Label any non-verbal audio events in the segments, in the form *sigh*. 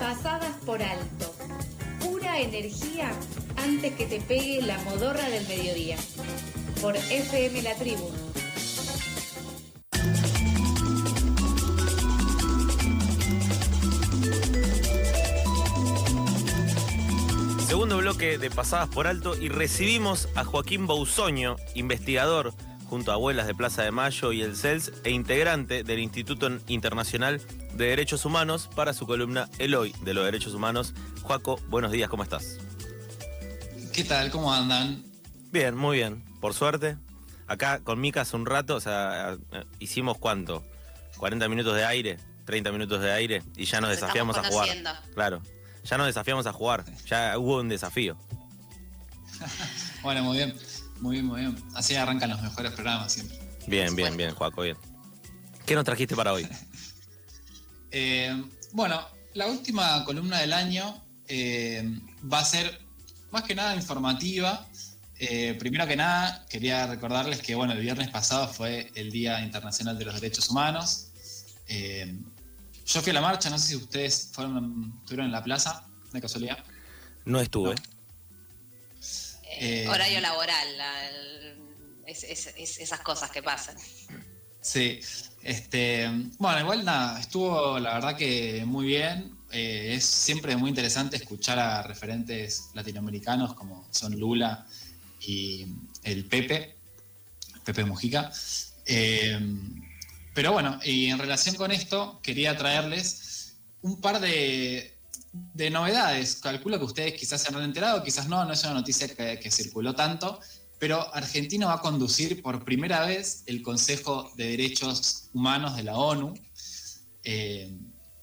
Pasadas por alto. Pura energía antes que te pegue la modorra del mediodía. Por FM La Tribu. Segundo bloque de Pasadas por Alto y recibimos a Joaquín Bausoño, investigador junto a Abuelas de Plaza de Mayo y el CELS e integrante del Instituto Internacional de Derechos Humanos para su columna El Hoy de los Derechos Humanos. Joaco, buenos días, ¿cómo estás? ¿Qué tal? ¿Cómo andan? Bien, muy bien, por suerte. Acá con Mica hace un rato, o sea, eh, hicimos cuánto? 40 minutos de aire, 30 minutos de aire y ya nos, desafiamos a jugar. Claro, ya nos desafiamos a jugar, ya hubo un desafío. *laughs* bueno, muy bien. Muy bien, muy bien. Así arrancan los mejores programas siempre. Bien, bien, bien, Juaco, bien. ¿Qué nos trajiste para hoy? *laughs* Eh, bueno, la última columna del año eh, va a ser más que nada informativa. Eh, primero que nada, quería recordarles que bueno, el viernes pasado fue el Día Internacional de los Derechos Humanos. yo fui a la marcha, no sé si ustedes fueron, estuvieron en la plaza, de casualidad. No estuve. Eh, horario laboral, esas cosas que pasan. Sí, este, bueno, igual nada, estuvo la verdad que muy bien. Eh, es siempre muy interesante escuchar a referentes latinoamericanos como son Lula y el Pepe, Pepe Mujica. Eh, pero bueno, y en relación con esto, quería traerles un par de, de novedades. Calculo que ustedes quizás se han enterado, quizás no, no es una noticia que, circuló tanto, pero Argentina va a conducir por primera vez el Consejo de Derechos Humanos de la ONU. Eh,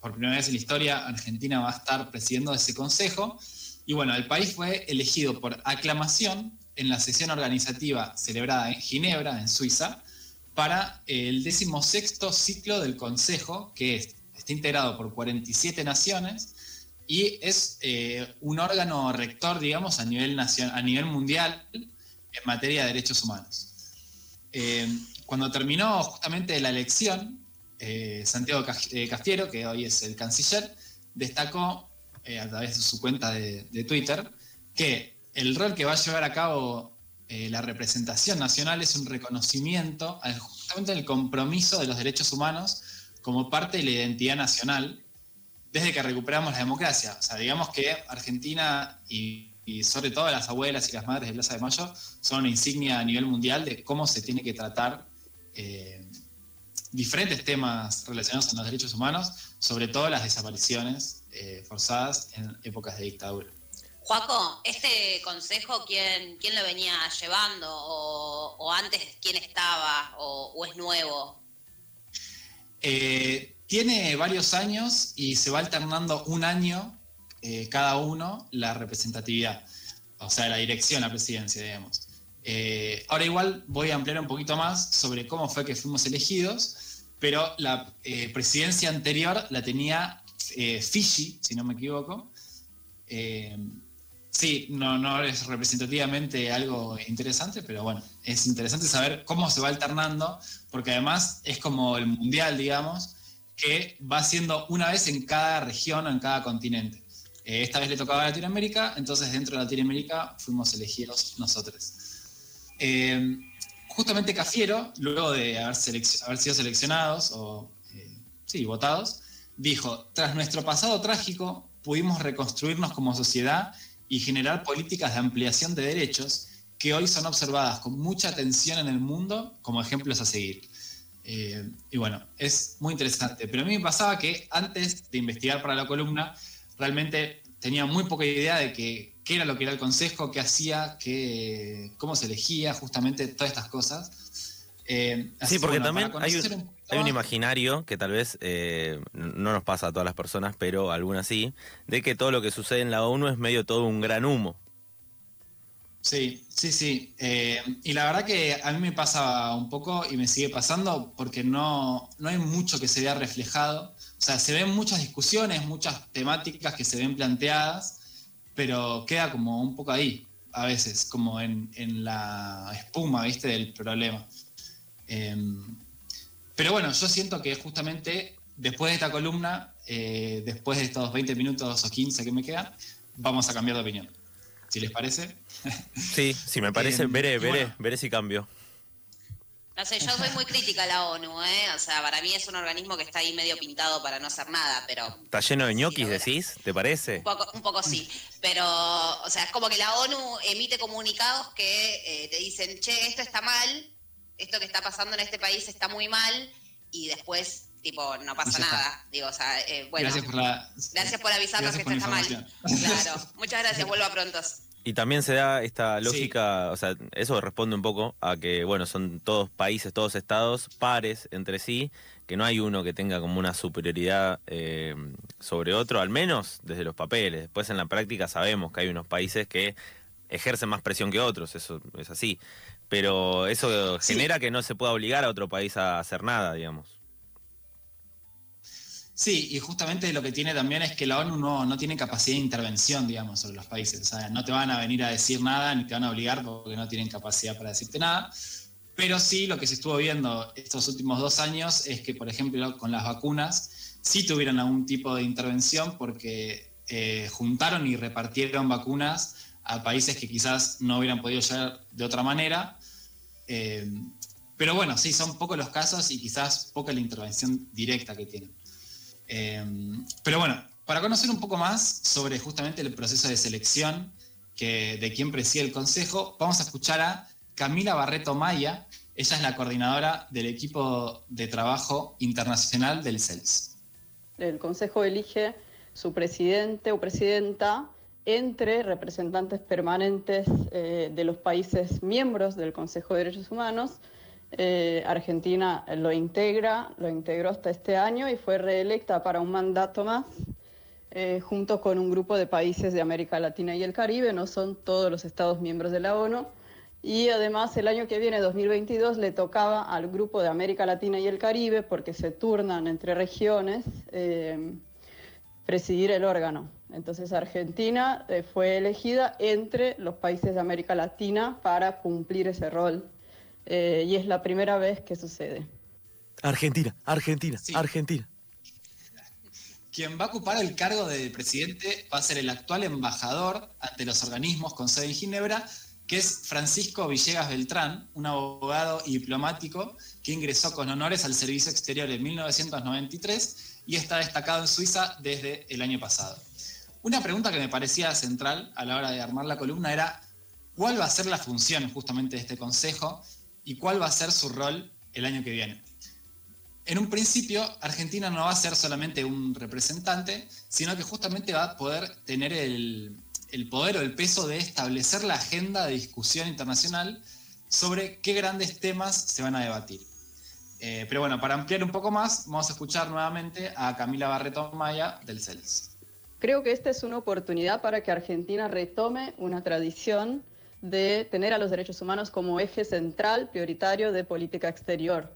por primera vez en la historia, Argentina va a estar presidiendo ese consejo. Y bueno, el país fue elegido por aclamación en la sesión organizativa celebrada en Ginebra, en Suiza, para el decimosexto ciclo del Consejo, que está integrado por 47 naciones y es eh, un órgano rector, digamos, a nivel, a nivel mundial en materia de derechos humanos. Eh, cuando terminó justamente la elección, eh, Santiago Castiero, que hoy es el canciller, destacó a través de su cuenta de, de, Twitter que el rol que va a llevar a cabo la representación nacional es un reconocimiento justamente del compromiso de los derechos humanos como parte de la identidad nacional desde que recuperamos la democracia. O sea, digamos que Argentina y, sobre todo las abuelas y las madres de Plaza de Mayo son una insignia a nivel mundial de cómo se tiene que tratar eh, diferentes temas relacionados con los derechos humanos, sobre todo las desapariciones eh, forzadas en épocas de dictadura. Juaco, ¿este consejo quién, quién lo venía llevando? ¿O, antes quién estaba? ¿O, es nuevo? Eh, tiene varios años y se va alternando un año eh, cada uno la representatividad, o sea, la dirección a presidencia, digamos. Eh, ahora igual voy a ampliar un poquito más sobre cómo fue que fuimos elegidos, pero la eh, presidencia anterior la tenía Fiji, si no me equivoco. sí, no, no es representativamente algo interesante, pero bueno, es interesante saber cómo se va alternando, porque además es como el mundial, digamos, que va siendo una vez en cada región en cada continente. Eh, esta vez le tocaba a Latinoamérica, entonces dentro de Latinoamérica fuimos elegidos nosotros. Eh, justamente Cafiero, luego de haber, sido seleccionados o eh, sí, votados, dijo, tras nuestro pasado trágico pudimos reconstruirnos como sociedad y generar políticas de ampliación de derechos que hoy son observadas con mucha atención en el mundo como ejemplos a seguir. Eh, y bueno, es muy interesante. Pero a mí me pasaba que antes de investigar para la columna, realmente tenía muy poca idea de qué era lo que era el consejo, qué hacía, qué, cómo se elegía, justamente todas estas cosas. Eh, sí, porque también hay un, imaginario que tal vez eh, no nos pasa a todas las personas, pero algunas sí, de que todo lo que sucede en la ONU es medio todo un gran humo. Sí, sí, sí. Eh, y la verdad que a mí me pasa un poco y me sigue pasando porque no, no hay mucho que se vea reflejado. O sea, se ven muchas discusiones, muchas temáticas que se ven planteadas, pero queda como un poco ahí, a veces, como en, la espuma, ¿viste? Del problema. Em, pero bueno, yo siento que justamente después de esta columna, eh, después de estos 20 minutos o 15 que me quedan, vamos a cambiar de opinión. Si les parece. Sí, si me parece, Eh, veré, veré, bueno. veré si cambio. No sé, yo soy muy crítica a la ONU, ¿eh? O sea, para mí es un organismo que está ahí medio pintado para no hacer nada, pero ¿Está lleno de Sí, ñoquis, decís? ¿Te parece? un poco, un poco sí. Pero, o sea, es como que la ONU emite comunicados que eh, te dicen, che, esto está mal, esto que está pasando en este país está muy mal, y después, tipo, no pasa nada. Digo, o sea, eh, bueno, gracias por la. gracias por avisarnos gracias que por esto está mal. Claro, muchas gracias, vuelva pronto. Y también se da esta Sí. lógica, o sea, eso responde un poco a que, bueno, son todos países, todos estados pares entre sí, que no hay uno que tenga como una superioridad eh, sobre otro, al menos desde los papeles. Después en la práctica sabemos que hay unos países que ejercen más presión que otros, eso es así. Pero eso Sí. genera que no se pueda obligar a otro país a hacer nada, digamos. Sí, y justamente lo que tiene también es que la ONU no, no tiene capacidad de intervención, digamos, sobre los países. O sea, no te van a venir a decir nada ni te van a obligar porque no tienen capacidad para decirte nada. Pero sí, lo que se estuvo viendo estos últimos dos años es que, por ejemplo, con las vacunas, sí tuvieron algún tipo de intervención porque eh, juntaron y repartieron vacunas a países que quizás no hubieran podido llegar de otra manera. Eh, pero bueno, sí, son pocos los casos y quizás poca la intervención directa que tienen. Eh, pero bueno, para conocer un poco más sobre justamente el proceso de selección que, de quién preside el Consejo, vamos a escuchar a Camila Barreto Maya. Ella es la coordinadora del equipo de trabajo internacional del CELS. El Consejo elige su presidente o presidenta entre representantes permanentes eh, de los países miembros del Consejo de Derechos Humanos. Eh, Argentina lo integra, lo integró hasta este año y fue reelecta para un mandato más, eh, junto con un grupo de países de América Latina y el Caribe, no son todos los Estados miembros de la ONU. Y además el año que viene, 2022, le tocaba al grupo de América Latina y el Caribe, porque se turnan entre regiones, eh, presidir el órgano. Entonces Argentina fue elegida entre los países de América Latina para cumplir ese rol. Eh, y es la primera vez que sucede. Argentina, Argentina, Sí. Argentina. Quien va a ocupar el cargo de presidente va a ser el actual embajador ante los organismos con sede en Ginebra, que es Francisco Villegas Beltrán, un abogado y diplomático que ingresó con honores al servicio exterior en 1993 y está destacado en Suiza desde el año pasado. Una pregunta que me parecía central a la hora de armar la columna era cuál va a ser la función justamente de este consejo y cuál va a ser su rol el año que viene. En un principio, Argentina no va a ser solamente un representante, sino que justamente va a poder tener el, el poder o el peso de establecer la agenda de discusión internacional sobre qué grandes temas se van a debatir. Eh, pero bueno, para ampliar un poco más, vamos a escuchar nuevamente a Camila Barreto Maya del CELS. Creo que esta es una oportunidad para que Argentina retome una tradición de tener a los derechos humanos como eje central, prioritario de política exterior.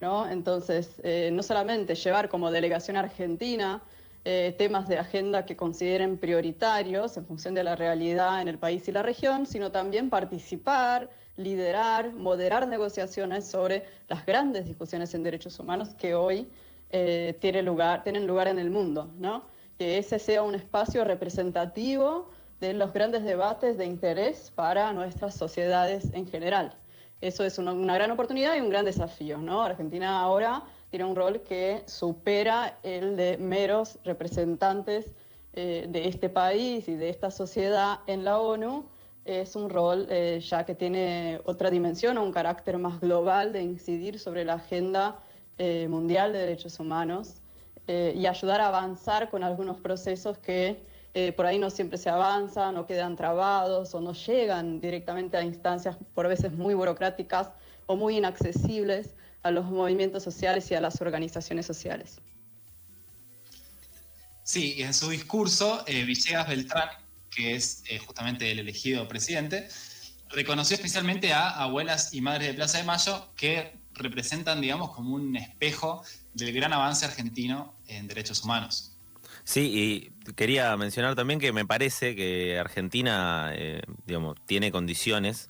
¿no? Entonces, eh, no solamente llevar como delegación argentina eh, temas de agenda que consideren prioritarios en función de la realidad en el país y la región, sino también participar, liderar, moderar negociaciones sobre las grandes discusiones en derechos humanos que hoy eh, lugar, tienen lugar en el mundo. ¿no? Que ese sea un espacio representativo de los grandes debates de interés para nuestras sociedades en general. Eso es una, una, gran oportunidad y un gran desafío. ¿no? Argentina ahora tiene un rol que supera el de meros representantes eh, de este país y de esta sociedad en la ONU. Es un rol eh, ya que tiene otra dimensión, un carácter más global de incidir sobre la agenda eh, mundial de derechos humanos y ayudar a avanzar con algunos procesos que eh, por ahí no siempre se avanzan o quedan trabados o no llegan directamente a instancias por veces muy burocráticas o muy inaccesibles a los movimientos sociales y a las organizaciones sociales. Sí, y en su discurso, eh, Villegas Beltrán, que es eh, justamente el elegido presidente, reconoció especialmente a abuelas y madres de Plaza de Mayo que representan, digamos, como un espejo del gran avance argentino en derechos humanos. Sí, y quería mencionar también que me parece que Argentina, eh, digamos, tiene condiciones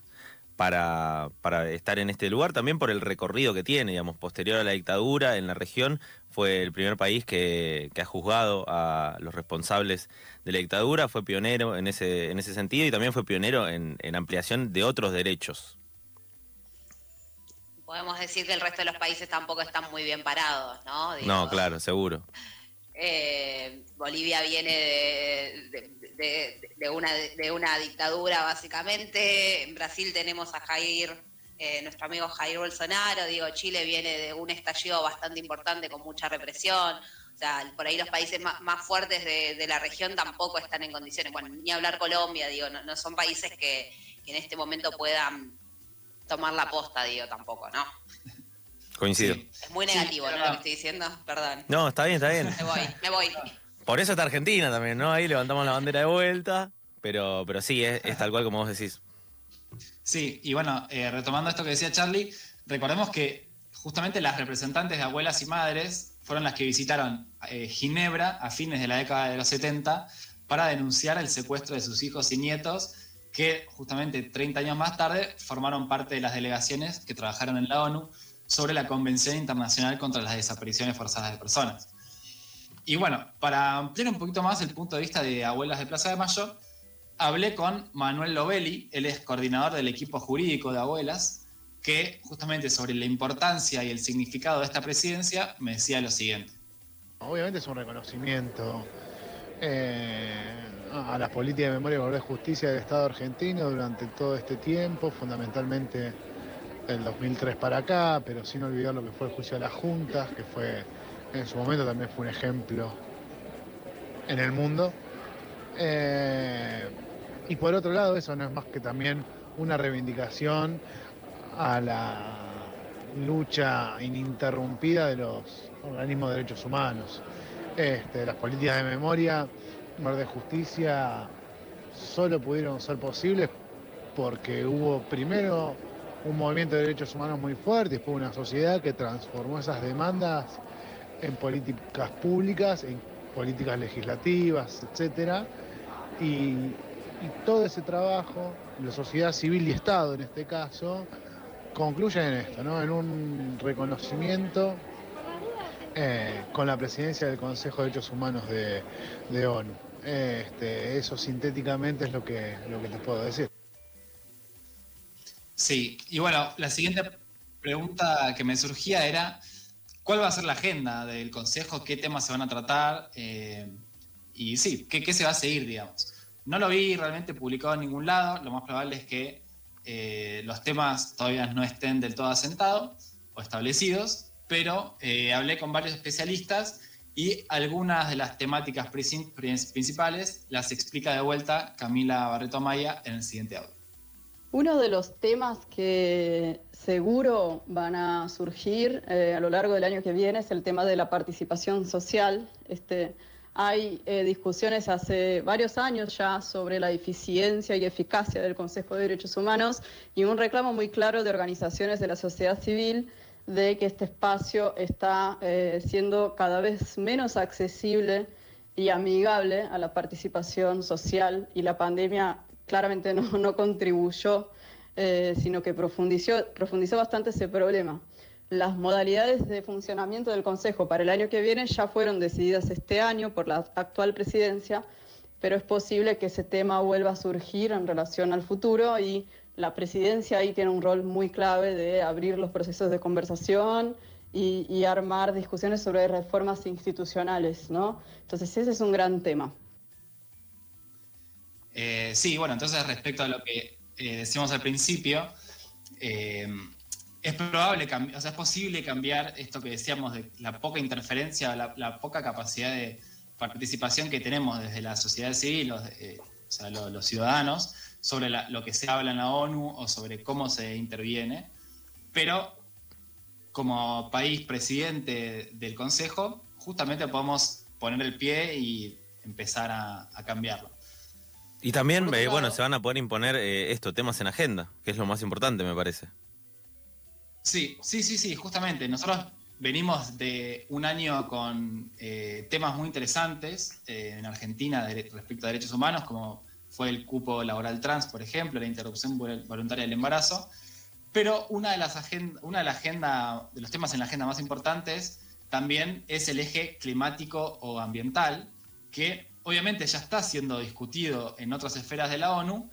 para, para estar en este lugar, también por el recorrido que tiene, digamos, posterior a la dictadura en la región, fue el primer país que, que ha juzgado a los responsables de la dictadura, fue pionero en ese, en ese sentido y también fue pionero en, en ampliación de otros derechos. Podemos decir que el resto de los países tampoco están muy bien parados, ¿no? Digo, No, claro, seguro. Eh, Bolivia viene de, de- una, de una dictadura, básicamente. En Brasil tenemos a Jair, eh, nuestro amigo Jair Bolsonaro. Digo, Chile viene de un estallido bastante importante con mucha represión. O sea, por ahí los países más, más fuertes de, de la región tampoco están en condiciones. Bueno, ni hablar Colombia, digo, no, no son países que, que en este momento puedan tomar la posta, digo, tampoco, ¿no? Coincido. Sí. Es muy negativo. Lo que estoy diciendo, perdón. No, está bien, está bien. Me voy, me voy. Por eso está Argentina también, ¿no? Ahí levantamos la bandera de vuelta, pero, pero sí, es, es tal cual como vos decís. Sí, y bueno, eh, retomando esto que decía Charlie, recordemos que justamente las representantes de abuelas y madres fueron las que visitaron eh, Ginebra a fines de la década de los 70 para denunciar el secuestro de sus hijos y nietos, que justamente 30 años más tarde formaron parte de las delegaciones que trabajaron en la ONU sobre la Convención Internacional contra las Desapariciones Forzadas de Personas. Y bueno, para ampliar un poquito más el punto de vista de Abuelas de Plaza de Mayo, hablé con Manuel Lovelli, él es coordinador del equipo jurídico de Abuelas, que justamente sobre la importancia y el significado de esta presidencia me decía lo siguiente. Obviamente es un reconocimiento eh, a las políticas de memoria, y justicia del Estado argentino durante todo este tiempo, fundamentalmente del 2003 para acá, pero sin olvidar lo que fue el juicio de las juntas, que fue en su momento también fue un ejemplo en el mundo. Eh, y por otro lado, eso no es más que también una reivindicación a la lucha ininterrumpida de los organismos de derechos humanos. Este, las políticas de memoria, y justicia, solo pudieron ser posibles porque hubo primero un movimiento de derechos humanos muy fuerte, después una sociedad que transformó esas demandas en políticas públicas, en políticas legislativas, etcétera, y, y todo ese trabajo, la sociedad civil y Estado en este caso, concluyen en esto, ¿no? en un reconocimiento eh, con la presidencia del Consejo de Derechos Humanos de, de ONU. Este, eso sintéticamente es lo que, lo que te puedo decir. Sí, y bueno, la siguiente pregunta que me surgía era, ¿cuál va a ser la agenda del Consejo? ¿Qué temas se van a tratar? Eh, y sí, ¿qué, ¿qué se va a seguir, digamos? No lo vi realmente publicado en ningún lado, lo más probable es que eh, los temas todavía no estén del todo asentados o establecidos, pero eh, hablé con varios especialistas y algunas de las temáticas princi- principales las explica de vuelta Camila Barreto Maya en el siguiente audio. Uno de los temas que seguro van a surgir eh, a lo largo del año que viene es el tema de la participación social. Este, hay eh, discusiones hace varios años ya sobre la eficiencia y eficacia del Consejo de Derechos Humanos y un reclamo muy claro de organizaciones de la sociedad civil de que este espacio está eh, siendo cada vez menos accesible y amigable a la participación social y la pandemia claramente no, no contribuyó, eh, sino que profundizó, profundizó bastante ese problema. Las modalidades de funcionamiento del Consejo para el año que viene ya fueron decididas este año por la actual presidencia, pero es posible que ese tema vuelva a surgir en relación al futuro y la presidencia ahí tiene un rol muy clave de abrir los procesos de conversación y, y armar discusiones sobre reformas institucionales, ¿no? Entonces ese es un gran tema. Eh, sí, bueno, entonces respecto a lo que eh, decíamos al principio, eh, es probable, o sea, es posible cambiar esto que decíamos de la poca interferencia, la, poca capacidad de participación que tenemos desde la sociedad civil, los, eh, o sea, lo- los ciudadanos, sobre lo que se habla en la ONU o sobre cómo se interviene, pero como país presidente del Consejo, justamente podemos poner el pie y empezar a cambiarlo. Y también, eh, bueno, se van a poder imponer eh, esto, temas en agenda, que es lo más importante, me parece. Sí, sí, sí, sí, justamente. Nosotros venimos de un año con eh, temas muy interesantes eh, en Argentina de- respecto a derechos humanos, como fue el cupo laboral trans, por ejemplo, la interrupción voluntaria del embarazo. Pero una de las una de la agenda, de los temas en la agenda más importantes también es el eje climático o ambiental, que obviamente ya está siendo discutido en otras esferas de la ONU,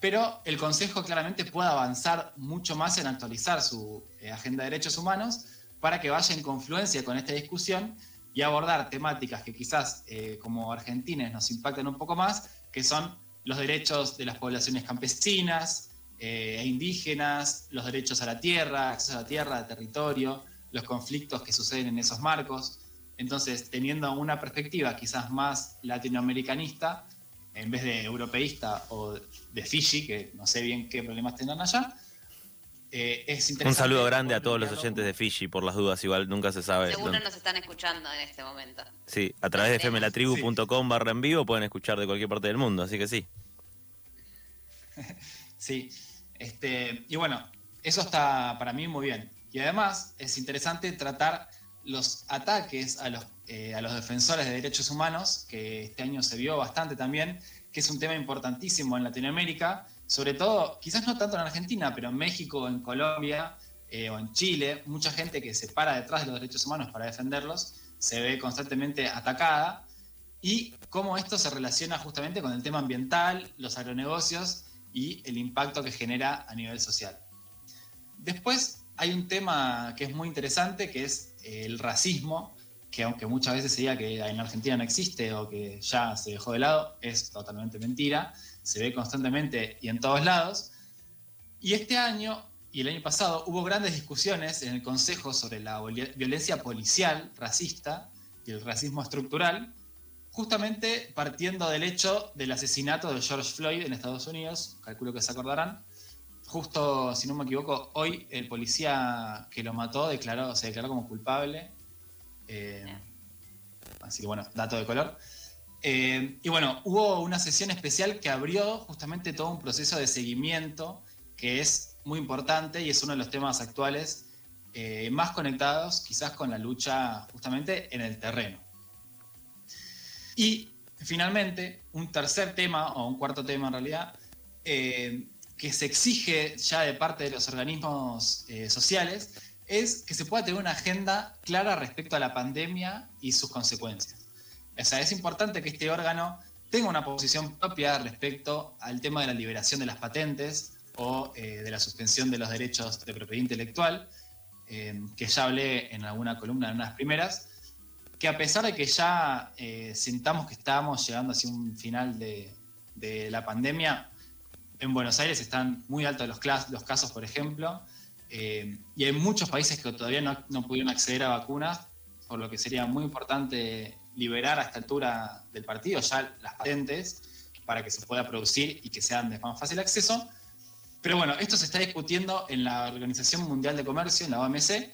pero el Consejo claramente puede avanzar mucho más en actualizar su eh, agenda de derechos humanos para que vaya en confluencia con esta discusión y abordar temáticas que quizás eh, como argentines nos impactan un poco más, que son los derechos de las poblaciones campesinas eh, e indígenas, los derechos a la tierra, acceso a la tierra, al territorio, los conflictos que suceden en esos marcos. Entonces, teniendo una perspectiva quizás más latinoamericanista, en vez de europeísta o de Fiji, que no sé bien qué problemas tendrán allá, eh, es Un saludo grande a todos los oyentes de Fiji, por las dudas, igual nunca se sabe. Seguro nos están escuchando en este momento. Sí, a través de fmlatribu.com barra en vivo pueden escuchar de cualquier parte del mundo, así que sí. *laughs* sí, este, y bueno, eso está para mí muy bien. Y además es interesante tratar los ataques a los, eh, a los defensores de derechos humanos, que este año se vio bastante también, que es un tema importantísimo en Latinoamérica, sobre todo, quizás no tanto en Argentina, pero en México, en Colombia eh, o en Chile, mucha gente que se para detrás de los derechos humanos para defenderlos se ve constantemente atacada y cómo esto se relaciona justamente con el tema ambiental, los agronegocios y el impacto que genera a nivel social. Después hay un tema que es muy interesante, que es el racismo, que aunque muchas veces se diga que en Argentina no existe o que ya se dejó de lado, es totalmente mentira, se ve constantemente y en todos lados. Y este año y el año pasado hubo grandes discusiones en el Consejo sobre la violencia policial racista y el racismo estructural, justamente partiendo del hecho del asesinato de George Floyd en Estados Unidos, calculo que se acordarán. Justo, si no me equivoco, hoy el policía que lo mató declaró, se declaró como culpable eh, así que bueno, dato de color. Eh, y bueno, hubo una sesión especial que abrió justamente todo un proceso de seguimiento que es muy importante y es uno de los temas actuales eh, más conectados quizás con la lucha justamente en el terreno. Y finalmente, un tercer tema, o un cuarto tema en realidad, que se exige ya de parte de los organismos sociales, es que se pueda tener una agenda clara respecto a la pandemia y sus consecuencias. O sea, es importante que este órgano tenga una posición propia respecto al tema de la liberación de las patentes o eh, de la suspensión de los derechos de propiedad intelectual, eh, que ya hablé en alguna columna, en unas primeras, que a pesar de que ya eh, sintamos que estamos llegando hacia un final de, la pandemia, en Buenos Aires están muy altos los, casos, por ejemplo, eh, y hay muchos países que todavía no, pudieron acceder a vacunas, por lo que sería muy importante liberar a esta altura del partido ya las patentes para que se pueda producir y que sean de más fácil acceso. Pero bueno, esto se está discutiendo en la Organización Mundial de Comercio, en la OMC,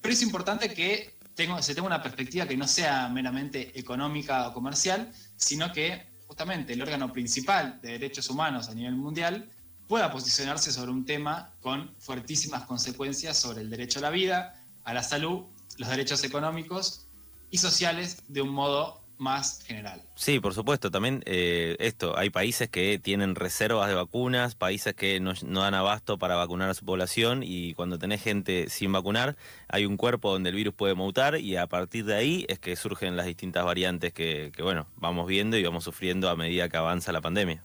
pero es importante que se tenga una perspectiva que no sea meramente económica o comercial, sino que justamente el órgano principal de derechos humanos a nivel mundial pueda posicionarse sobre un tema con fuertísimas consecuencias sobre el derecho a la vida, a la salud, los derechos económicos y sociales de un modo más general. Sí, por supuesto. También eh, esto, hay países que tienen reservas de vacunas, países que no, dan abasto para vacunar a su población y cuando tenés gente sin vacunar, hay un cuerpo donde el virus puede mutar y a partir de ahí es que surgen las distintas variantes que, que bueno, vamos viendo y vamos sufriendo a medida que avanza la pandemia.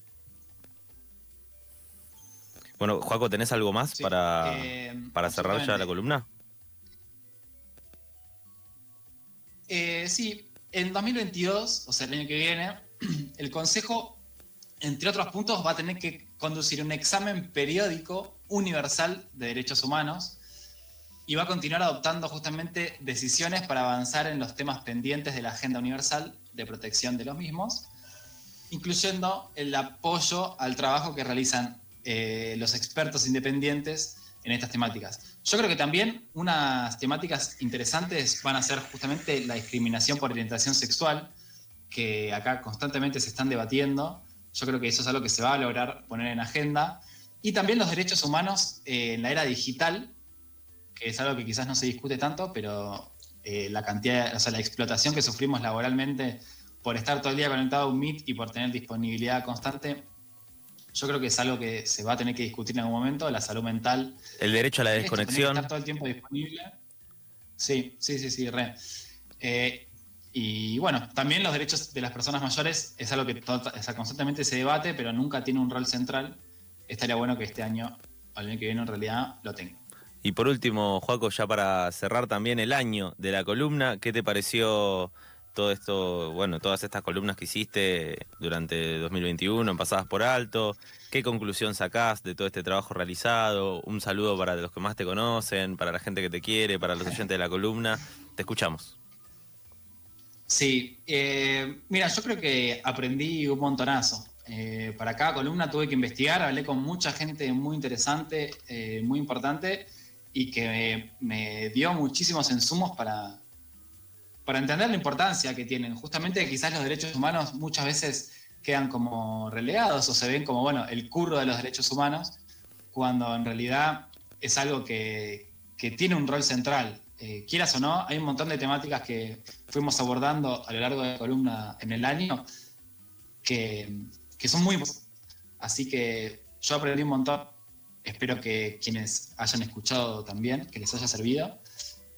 Bueno, Juaco, ¿tenés algo más para, eh, para cerrar ya la columna? Eh, sí, en 2022, o sea, el año que viene, *clears throat* el Consejo, entre otros puntos, va a tener que conducir un examen periódico universal de derechos humanos y va a continuar adoptando justamente decisiones para avanzar en los temas pendientes de la Agenda Universal de Protección de los mismos, incluyendo el apoyo al trabajo que realizan eh, los expertos independientes en estas temáticas. Yo creo que también unas temáticas interesantes van a ser justamente la discriminación por orientación sexual, que acá constantemente se están debatiendo. Yo creo que eso es algo que se va a lograr poner en agenda. Y también los derechos humanos en la era digital, que es algo que quizás no se discute tanto, pero eh, la cantidad, o sea, la explotación que sufrimos laboralmente por estar todo el día conectado a un Meet y por tener disponibilidad constante yo creo que es algo que se va a tener que discutir en algún momento, la salud mental. El derecho a la Esto, desconexión. tener que estar todo el tiempo disponible. Sí, sí, sí, sí, re. Eh, y bueno, también los derechos de las personas mayores es algo que to- o sea, constantemente se debate, pero nunca tiene un rol central. Estaría bueno que este año, al año que viene en realidad, lo tenga. Y por último, Juaco, ya para cerrar también el año de la columna, ¿qué te pareció todo esto, bueno, todas estas columnas que hiciste durante 2021, en pasadas por alto? ¿Qué conclusión sacás de todo este trabajo realizado? Un saludo para los que más te conocen, para la gente que te quiere, para los oyentes de la columna. Te escuchamos. Sí, eh, mira, yo creo que aprendí un montonazo. Eh, para cada columna tuve que investigar, hablé con mucha gente muy interesante, eh, muy importante, y que me, me dio muchísimos insumos para, para entender la importancia que tienen. Justamente quizás los derechos humanos muchas veces quedan como relegados o se ven como, bueno, el curro de los derechos humanos, cuando en realidad es algo que, que tiene un rol central. Eh, quieras o no, hay un montón de temáticas que fuimos abordando a lo largo de la columna en el año que, que son muy importantes. Así que yo aprendí un montón. Espero que quienes hayan escuchado también, que les haya servido.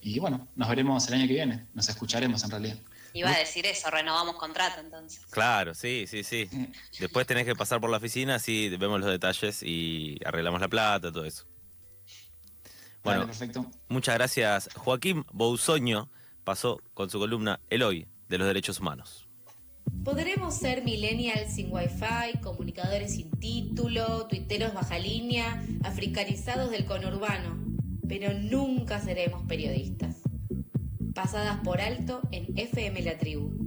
Y bueno, nos veremos el año que viene. Nos escucharemos en realidad. Iba a decir eso, renovamos contrato entonces. Claro, sí, sí, sí. *laughs* Después tenés que pasar por la oficina, así vemos los detalles y arreglamos la plata, todo eso. Bueno, Dale, perfecto. muchas gracias. Joaquín Bousoño pasó con su columna El Hoy de los Derechos Humanos. Podremos ser millennials sin wifi, comunicadores sin título, tuiteros baja línea, africanizados del conurbano, pero nunca seremos periodistas. Pasadas por alto en FM La Tribu.